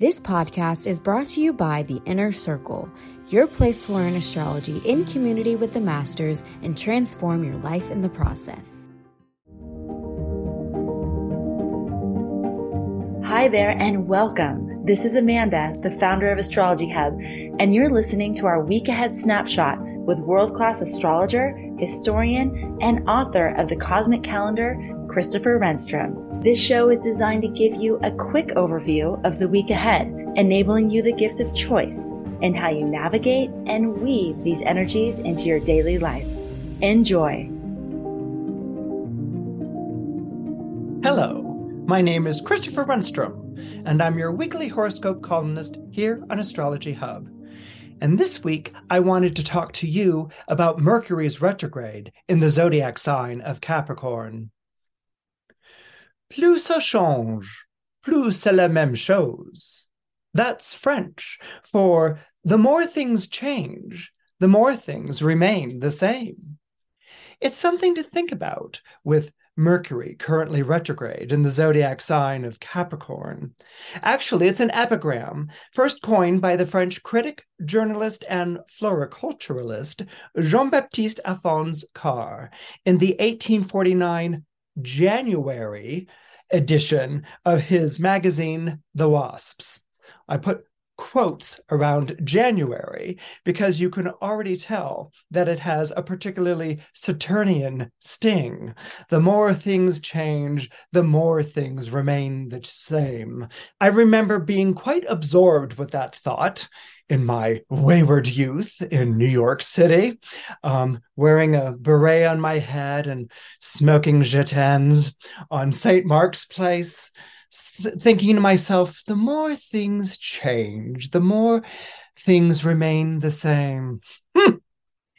This podcast is brought to you by The Inner Circle, your place to learn astrology in community with the masters and transform your life in the process. Hi there and welcome. This is Amanda, the founder of Astrology Hub, and you're listening to our week ahead snapshot with world class astrologer, historian, and author of the Cosmic Calendar, Christopher Renstrom. This show is designed to give you a quick overview of the week ahead, enabling you the gift of choice in how you navigate and weave these energies into your daily life. Enjoy. Hello, my name is Christopher Renstrom, and I'm your weekly horoscope columnist here on Astrology Hub. And this week, I wanted to talk to you about Mercury's retrograde in the zodiac sign of Capricorn. Plus ça change, plus c'est la même chose. That's French for the more things change, the more things remain the same. It's something to think about with Mercury currently retrograde in the zodiac sign of Capricorn. Actually, it's an epigram, first coined by the French critic, journalist, and floriculturalist Jean Baptiste Alphonse Karr in the 1849 January edition of his magazine, The Wasps. I put quotes around January because you can already tell that it has a particularly Saturnian sting. The more things change, the more things remain the same. I remember being quite absorbed with that thought in my wayward youth in New York City, um, wearing a beret on my head and smoking gitanes on St. Mark's Place, thinking to myself, the more things change, the more things remain the same. Hmm.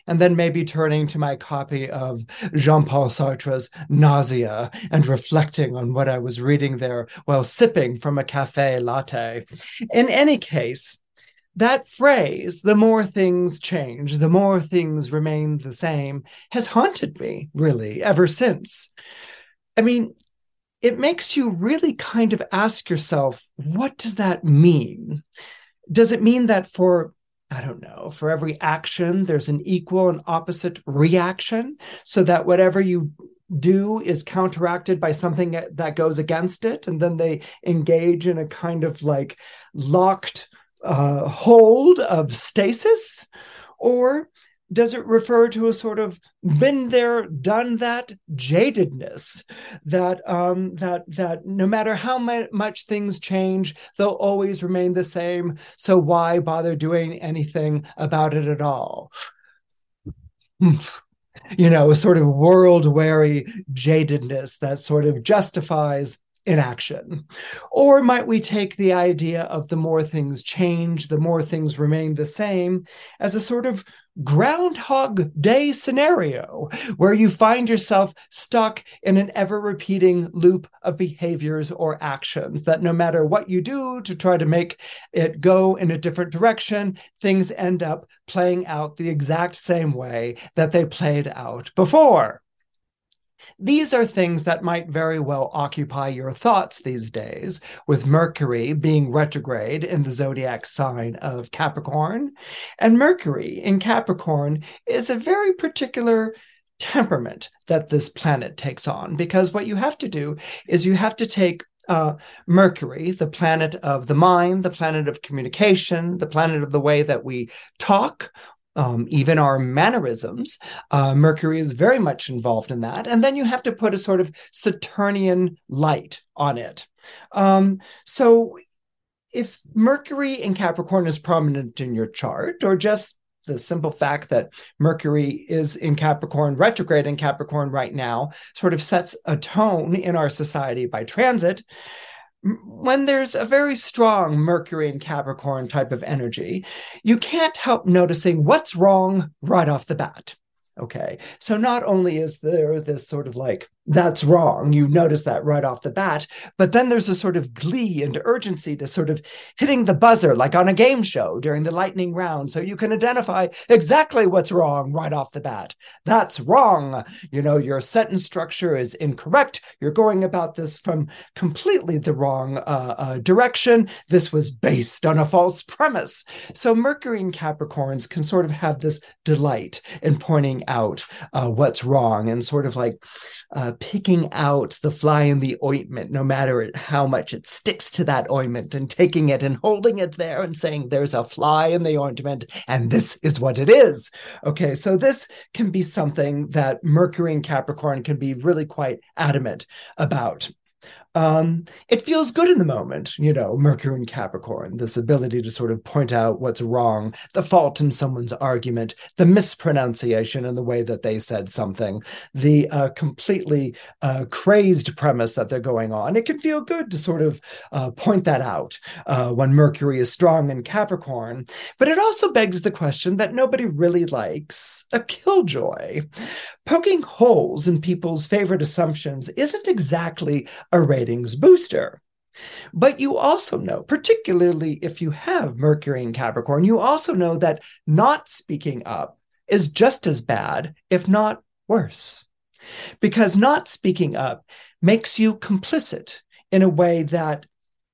And then maybe turning to my copy of Jean Paul Sartre's Nausea and reflecting on what I was reading there while sipping from a cafe latte. In any case, that phrase, the more things change, the more things remain the same, has haunted me really ever since. I mean, it makes you really kind of ask yourself, what does that mean? Does it mean that for I don't know, for every action, there's an equal and opposite reaction, so that whatever you do is counteracted by something that goes against it. And then they engage in a kind of like locked uh, hold of stasis? Or does it refer to a sort of been there, done that jadedness that um, that that no matter how much things change, they'll always remain the same. So why bother doing anything about it at all? you know, a sort of world weary jadedness that sort of justifies inaction? Or might we take the idea of the more things change, the more things remain the same as a sort of Groundhog Day scenario where you find yourself stuck in an ever repeating loop of behaviors or actions that no matter what you do to try to make it go in a different direction, things end up playing out the exact same way that they played out before. These are things that might very well occupy your thoughts these days, with Mercury being retrograde in the zodiac sign of Capricorn. And Mercury in Capricorn is a very particular temperament that this planet takes on, because what you have to do is you have to take uh, Mercury, the planet of the mind, the planet of communication, the planet of the way that we talk um, even our mannerisms. Uh, Mercury is very much involved in that. And then you have to put a sort of Saturnian light on it. Um, so if Mercury in Capricorn is prominent in your chart, or just the simple fact that Mercury is in Capricorn, retrograde in Capricorn right now, sort of sets a tone in our society by transit when there's a very strong Mercury and Capricorn type of energy, you can't help noticing what's wrong right off the bat. Okay. So not only is there this sort of like, that's wrong, you notice that right off the bat, but then there's a sort of glee and urgency to sort of hitting the buzzer like on a game show during the lightning round. So you can identify exactly what's wrong right off the bat. That's wrong. You know, your sentence structure is incorrect. You're going about this from completely the wrong uh, uh, direction. This was based on a false premise. So Mercury and Capricorns can sort of have this delight in pointing out uh, what's wrong and sort of like uh, picking out the fly in the ointment, no matter how much it sticks to that ointment, and taking it and holding it there and saying, There's a fly in the ointment, and this is what it is. Okay, so this can be something that Mercury and Capricorn can be really quite adamant about um, it feels good in the moment, you know, Mercury and Capricorn, this ability to sort of point out what's wrong, the fault in someone's argument, the mispronunciation in the way that they said something, the uh, completely uh, crazed premise that they're going on. It can feel good to sort of uh, point that out uh, when Mercury is strong in Capricorn. But it also begs the question that nobody really likes a killjoy. Poking holes in people's favorite assumptions isn't exactly a ratings booster. But you also know, particularly if you have Mercury in Capricorn, you also know that not speaking up is just as bad, if not worse. Because not speaking up makes you complicit in a way that,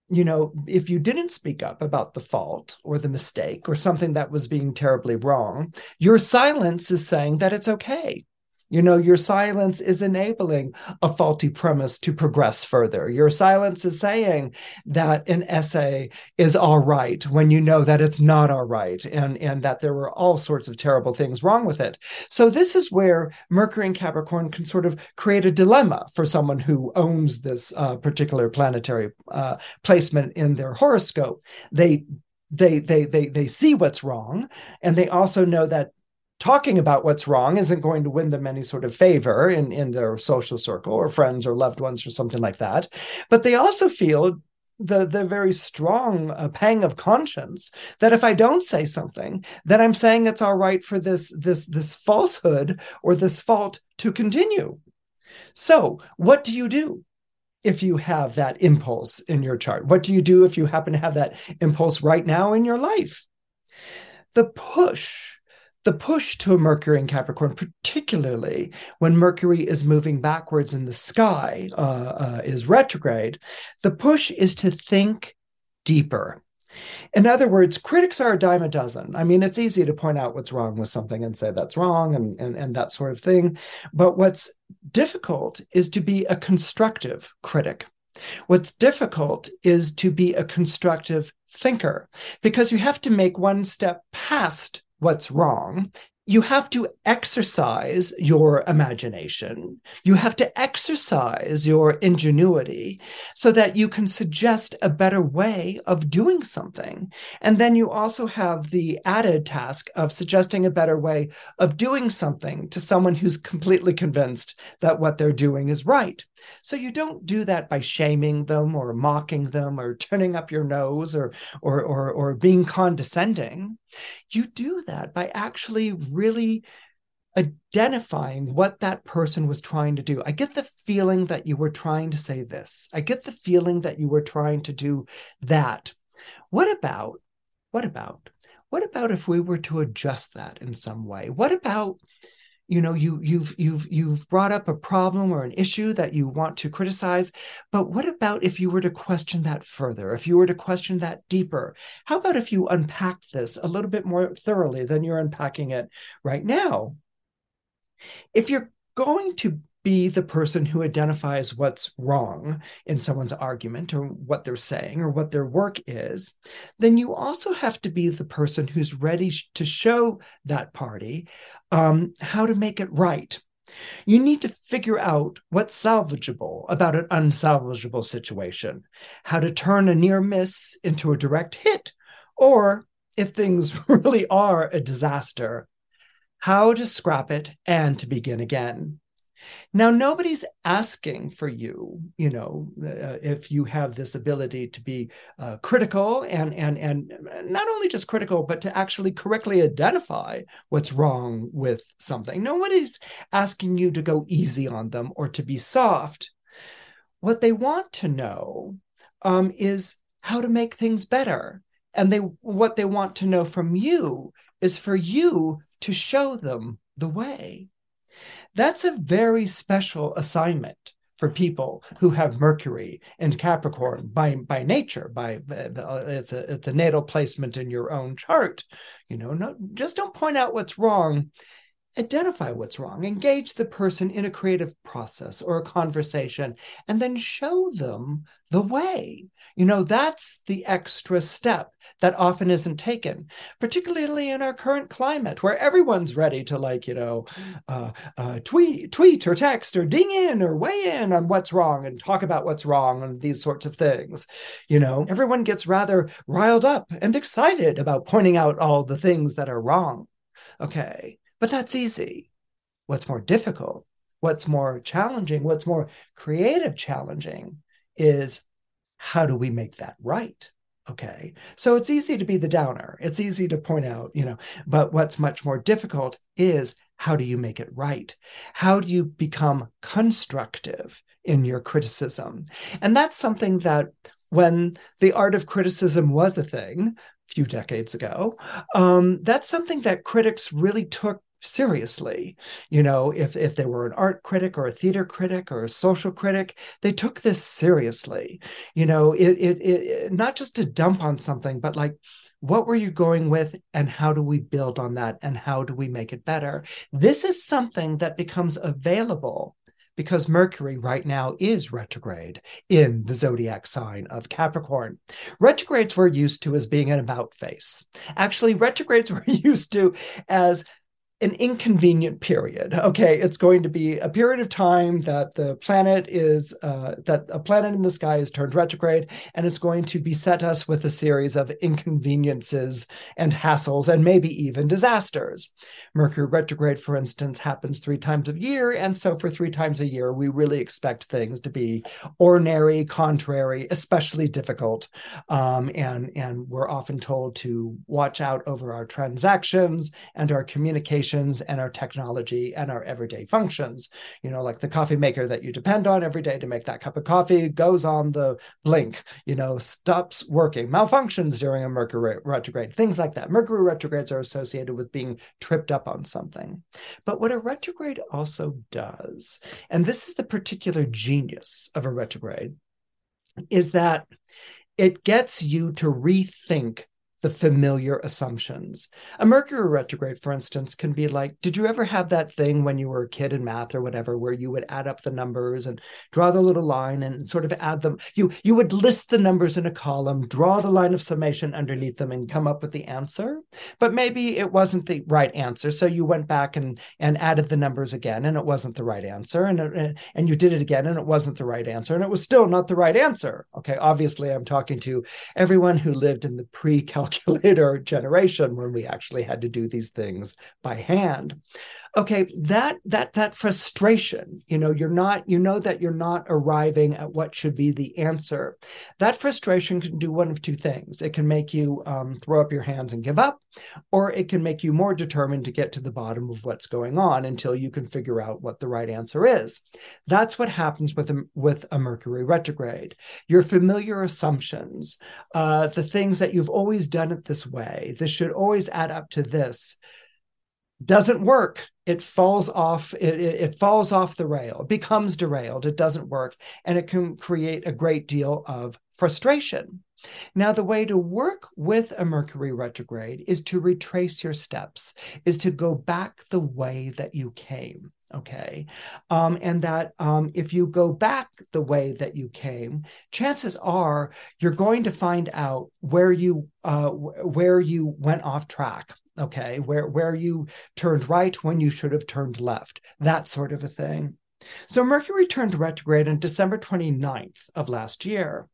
you know, if you didn't speak up about the fault or the mistake or something that was being terribly wrong, your silence is saying that it's okay. You know, your silence is enabling a faulty premise to progress further. Your silence is saying that an essay is all right when you know that it's not all right and, and that there were all sorts of terrible things wrong with it. So, this is where Mercury and Capricorn can sort of create a dilemma for someone who owns this uh, particular planetary uh, placement in their horoscope. They they they they they see what's wrong and they also know that talking about what's wrong isn't going to win them any sort of favor in, in their social circle or friends or loved ones or something like that. But they also feel the the very strong uh, pang of conscience that if I don't say something, then I'm saying it's all right for this this this falsehood or this fault to continue. So, what do you do? If you have that impulse in your chart, what do you do if you happen to have that impulse right now in your life? The push the push to a Mercury in Capricorn, particularly when Mercury is moving backwards in the sky, uh, uh, is retrograde, the push is to think deeper. In other words, critics are a dime a dozen. I mean, it's easy to point out what's wrong with something and say that's wrong and, and, and that sort of thing. But what's difficult is to be a constructive critic. What's difficult is to be a constructive thinker because you have to make one step past what's wrong you have to exercise your imagination. You have to exercise your ingenuity so that you can suggest a better way of doing something. And then you also have the added task of suggesting a better way of doing something to someone who's completely convinced that what they're doing is right. So you don't do that by shaming them or mocking them or turning up your nose or or or, or being condescending. You do that by actually really identifying what that person was trying to do. I get the feeling that you were trying to say this. I get the feeling that you were trying to do that. What about, what about, what about if we were to adjust that in some way? What about you know you you've you've you've brought up a problem or an issue that you want to criticize but what about if you were to question that further if you were to question that deeper? How about if you unpacked this a little bit more thoroughly than you're unpacking it right now? If you're going to be the person who identifies what's wrong in someone's argument or what they're saying or what their work is, then you also have to be the person who's ready to show that party um, how to make it right. You need to figure out what's salvageable about an unsalvageable situation, how to turn a near miss into a direct hit, or if things really are a disaster, how to scrap it and to begin again. Now, nobody's asking for you, you know, uh, if you have this ability to be uh, critical and and and not only just critical, but to actually correctly identify what's wrong with something. Nobody's asking you to go easy on them or to be soft. What they want to know um, is how to make things better, and they what they want to know from you is for you to show them the way. That's a very special assignment for people who have Mercury and Capricorn by by nature. By uh, it's a it's a natal placement in your own chart. You know, no, just don't point out what's wrong identify what's wrong, engage the person in a creative process or a conversation, and then show them the way. You know, that's the extra step that often isn't taken, particularly in our current climate where everyone's ready to, like, you know, uh, uh, tweet, tweet or text or ding in or weigh in on what's wrong and talk about what's wrong and these sorts of things. You know, everyone gets rather riled up and excited about pointing out all the things that are wrong. Okay but that's easy. What's more difficult, what's more challenging, what's more creative challenging is how do we make that right? Okay. So it's easy to be the downer. It's easy to point out, you know, but what's much more difficult is how do you make it right? How do you become constructive in your criticism? And that's something that when the art of criticism was a thing, a few decades ago, um, that's something that critics really took seriously. You know, if if they were an art critic or a theater critic or a social critic, they took this seriously. You know, it it, it not just to dump on something, but like what were you going with and how do we build on that and how do we make it better? This is something that becomes available because Mercury right now is retrograde in the zodiac sign of Capricorn. Retrogrades we're used to as being an about face. Actually, retrogrades we're used to as an inconvenient period. Okay, it's going to be a period of time that the planet is uh, that a planet in the sky is turned retrograde, and it's going to beset us with a series of inconveniences and hassles, and maybe even disasters. Mercury retrograde, for instance, happens three times a year, and so for three times a year, we really expect things to be ordinary, contrary, especially difficult, um, and and we're often told to watch out over our transactions and our communication and our technology and our everyday functions. You know, like the coffee maker that you depend on every day to make that cup of coffee goes on the blink, you know, stops working, malfunctions during a Mercury retrograde, things like that. Mercury retrogrades are associated with being tripped up on something. But what a retrograde also does, and this is the particular genius of a retrograde, is that it gets you to rethink the familiar assumptions. A Mercury retrograde, for instance, can be like, did you ever have that thing when you were a kid in math or whatever, where you would add up the numbers and draw the little line and sort of add them? You you would list the numbers in a column, draw the line of summation underneath them, and come up with the answer. But maybe it wasn't the right answer, so you went back and and added the numbers again, and it wasn't the right answer, and it, and you did it again, and it wasn't the right answer, and it was still not the right answer. Okay, obviously, I'm talking to everyone who lived in the pre-calculation calculator generation when we actually had to do these things by hand okay that that that frustration you know you're not you know that you're not arriving at what should be the answer. That frustration can do one of two things. It can make you um, throw up your hands and give up or it can make you more determined to get to the bottom of what's going on until you can figure out what the right answer is. That's what happens with a, with a mercury retrograde. Your familiar assumptions uh, the things that you've always done it this way this should always add up to this doesn't work. It falls off it, it, falls off the rail. It becomes derailed. It doesn't work. And it can create a great deal of frustration. Now the way to work with a mercury retrograde is to retrace your steps is to go back the way that you came okay? Um, and that um, if you go back the way that you came chances are you're going to find out where you uh, where you went off track okay where where you turned right when you should have turned left that sort of a thing. So mercury turned retrograde on december 29th of last year.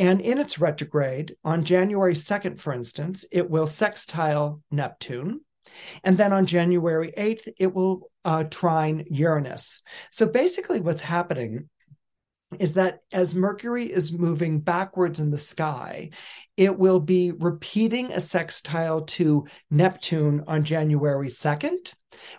And in its retrograde on january 2nd for instance it will sextile neptune. And then on january 8th it will uh, trine Uranus. So basically, what's happening is that as Mercury is moving backwards in the sky, it will be repeating a sextile to Neptune on January 2nd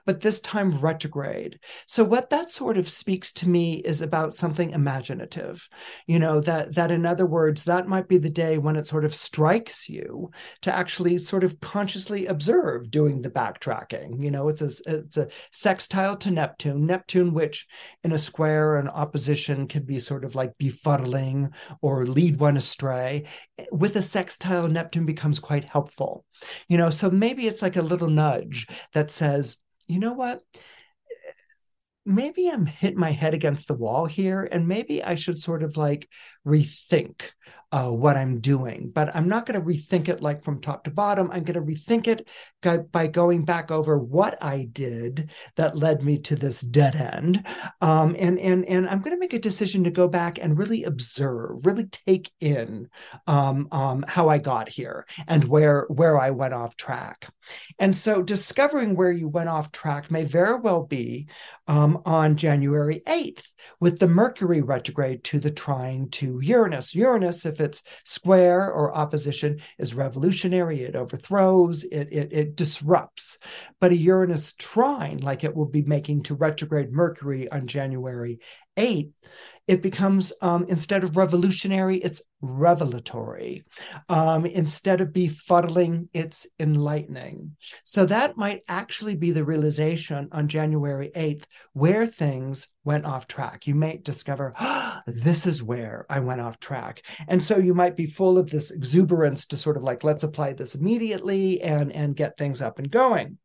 but this time retrograde. So what that sort of speaks to me is about something imaginative. You know, that that in other words, that might be the day when it sort of strikes you to actually sort of consciously observe doing the backtracking. You know, it's a it's a sextile to Neptune, Neptune which in a square and opposition can be sort of like befuddling or lead one astray. With a sextile, Neptune becomes quite helpful. You know, so maybe it's like a little nudge that says, you know what? Maybe I'm hitting my head against the wall here, and maybe I should sort of like rethink uh, what I'm doing. But I'm not going to rethink it like from top to bottom. I'm going to rethink it by going back over what I did that led me to this dead end. Um, and and and I'm going to make a decision to go back and really observe, really take in um, um, how I got here and where where I went off track. And so discovering where you went off track may very well be um, on January 8th with the Mercury retrograde to the trine to Uranus. Uranus, if it's square or opposition, is revolutionary. It overthrows, it, it, it disrupts. But a Uranus trine, like it will be making to retrograde Mercury on January 8th, it becomes um, instead of revolutionary, it's revelatory. Um, instead of befuddling, it's enlightening. So that might actually be the realization on January 8th where things went off track. You might discover, oh, this is where I went off track. And so you might be full of this exuberance to sort of like, let's apply this immediately and, and get things up and going.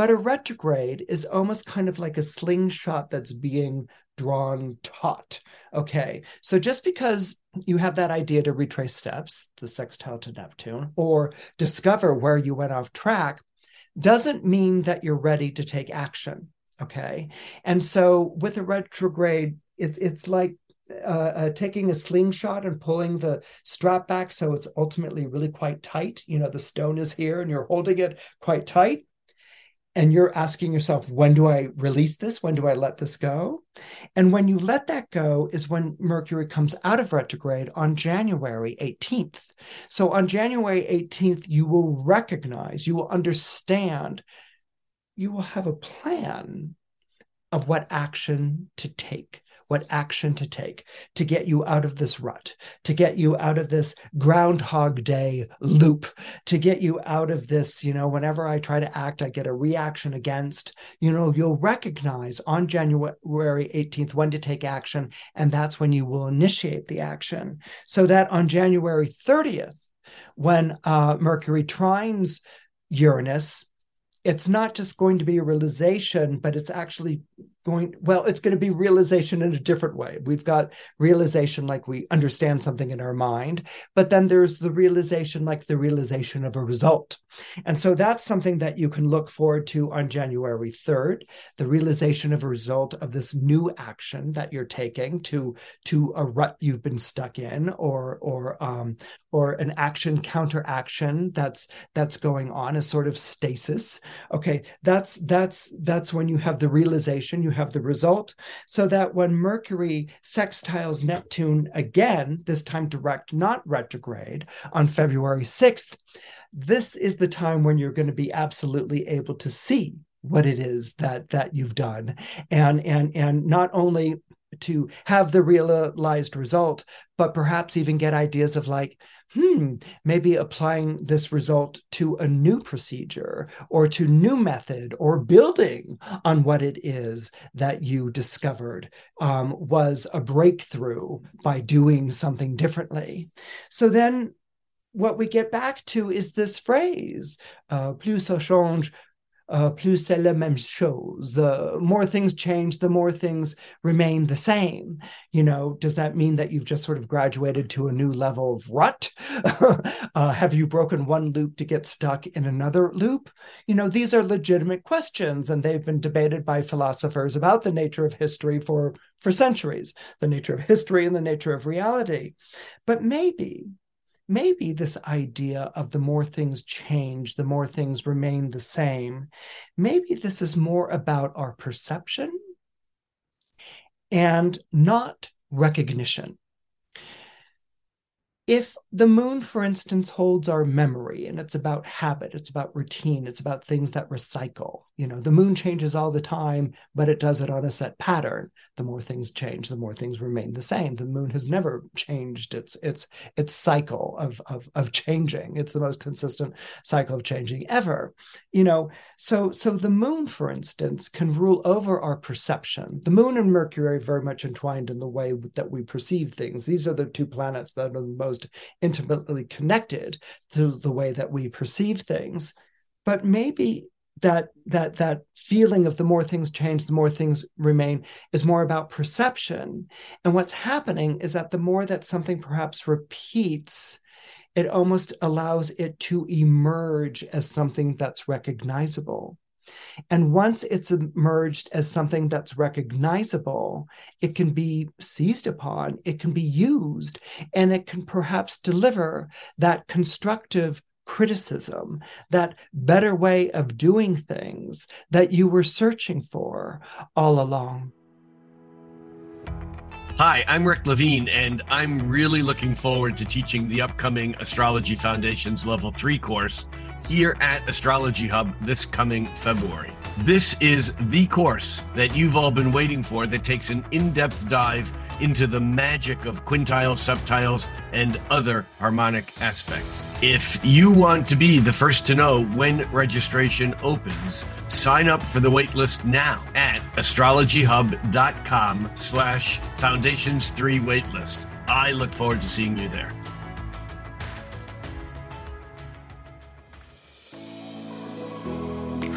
But a retrograde is almost kind of like a slingshot that's being drawn taut. Okay. So just because you have that idea to retrace steps, the sextile to Neptune, or discover where you went off track, doesn't mean that you're ready to take action. Okay. And so with a retrograde, it's it's like uh, uh, taking a slingshot and pulling the strap back so it's ultimately really quite tight. You know, the stone is here and you're holding it quite tight and you're asking yourself, when do I release this? When do I let this go? And when you let that go is when Mercury comes out of retrograde on January 18th. So on January 18th, you will recognize, you will understand, you will have a plan of what action to take what action to take to get you out of this rut, to get you out of this Groundhog Day loop, to get you out of this, you know, whenever I try to act, I get a reaction against, you know, you'll recognize on January 18th when to take action. And that's when you will initiate the action. So that on January 30th, when uh, Mercury trines Uranus, it's not just going to be a realization, but it's actually going well it's going to be realization in a different way. We've got realization like we understand something in our mind but then there's the realization like the realization of a result. And so that's something that you can look forward to on january 3rd the realization of a result of this new action that you're taking to to a rut you've been stuck in or or um or an action counteraction that's that's going on a sort of stasis. Okay that's that's that's when you have the realization you have the result. So that when mercury sextiles neptune again this time direct not retrograde on february 6th this is the time when you're going to be absolutely able to see what it is that that you've done. And and and not only to have the realized result but perhaps even get ideas of like hmm, maybe applying this result to a new procedure or to new method or building on what it is that you discovered um, was a breakthrough by doing something differently. So then what we get back to is this phrase, uh, plus ça change, uh, plus c'est la même chose. The more things change, the more things remain the same. You know, does that mean that you've just sort of graduated to a new level of rut? uh, have you broken one loop to get stuck in another loop? You know, these are legitimate questions, and they've been debated by philosophers about the nature of history for for centuries. The nature of history and the nature of reality, but maybe maybe this idea of the more things change, the more things remain the same, maybe this is more about our perception and not recognition if the moon, for instance, holds our memory and it's about habit, it's about routine, it's about things that recycle. You know, the moon changes all the time, but it does it on a set pattern. The more things change, the more things remain the same. The moon has never changed its its its cycle of of of changing. It's the most consistent cycle of changing ever. You know, so so the moon, for instance, can rule over our perception. The moon and Mercury are very much entwined in the way that we perceive things. These are the two planets that are the most intimately connected to the way that we perceive things. But maybe that that that feeling of the more things change the more things remain is more about perception. And what's happening is that the more that something perhaps repeats it almost allows it to emerge as something that's recognizable and once it's emerged as something that's recognizable, it can be seized upon, it can be used, and it can perhaps deliver that constructive criticism, that better way of doing things that you were searching for all along. Hi, I'm Rick Levine, and I'm really looking forward to teaching the upcoming Astrology Foundations Level 3 course here at Astrology Hub this coming February. This is the course that you've all been waiting for that takes an in depth dive into the magic of quintiles, septiles, and other harmonic aspects. If you want to be the first to know when registration opens, sign up for the waitlist now at astrologyhub.com slash foundations3 waitlist. I look forward to seeing you there.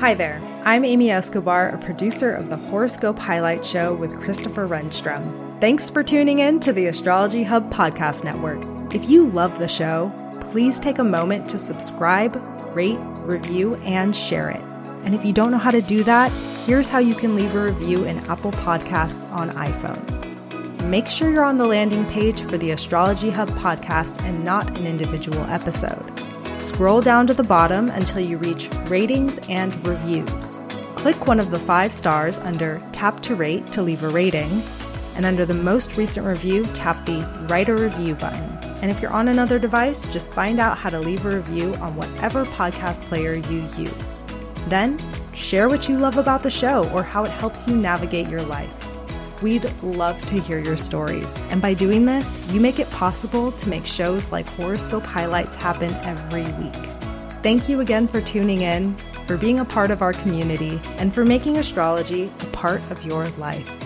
Hi there. I'm Amy Escobar, a producer of the Horoscope Highlight Show with Christopher Renstrom. Thanks for tuning in to the Astrology Hub Podcast Network. If you love the show, please take a moment to subscribe, rate, review, and share it. And if you don't know how to do that, here's how you can leave a review in Apple Podcasts on iPhone. Make sure you're on the landing page for the Astrology Hub podcast and not an individual episode. Scroll down to the bottom until you reach Ratings and Reviews. Click one of the five stars under Tap to Rate to leave a rating, and under the most recent review, tap the Write a Review button. And if you're on another device, just find out how to leave a review on whatever podcast player you use. Then, share what you love about the show or how it helps you navigate your life. We'd love to hear your stories. And by doing this, you make it possible to make shows like Horoscope Highlights happen every week. Thank you again for tuning in, for being a part of our community, and for making astrology a part of your life.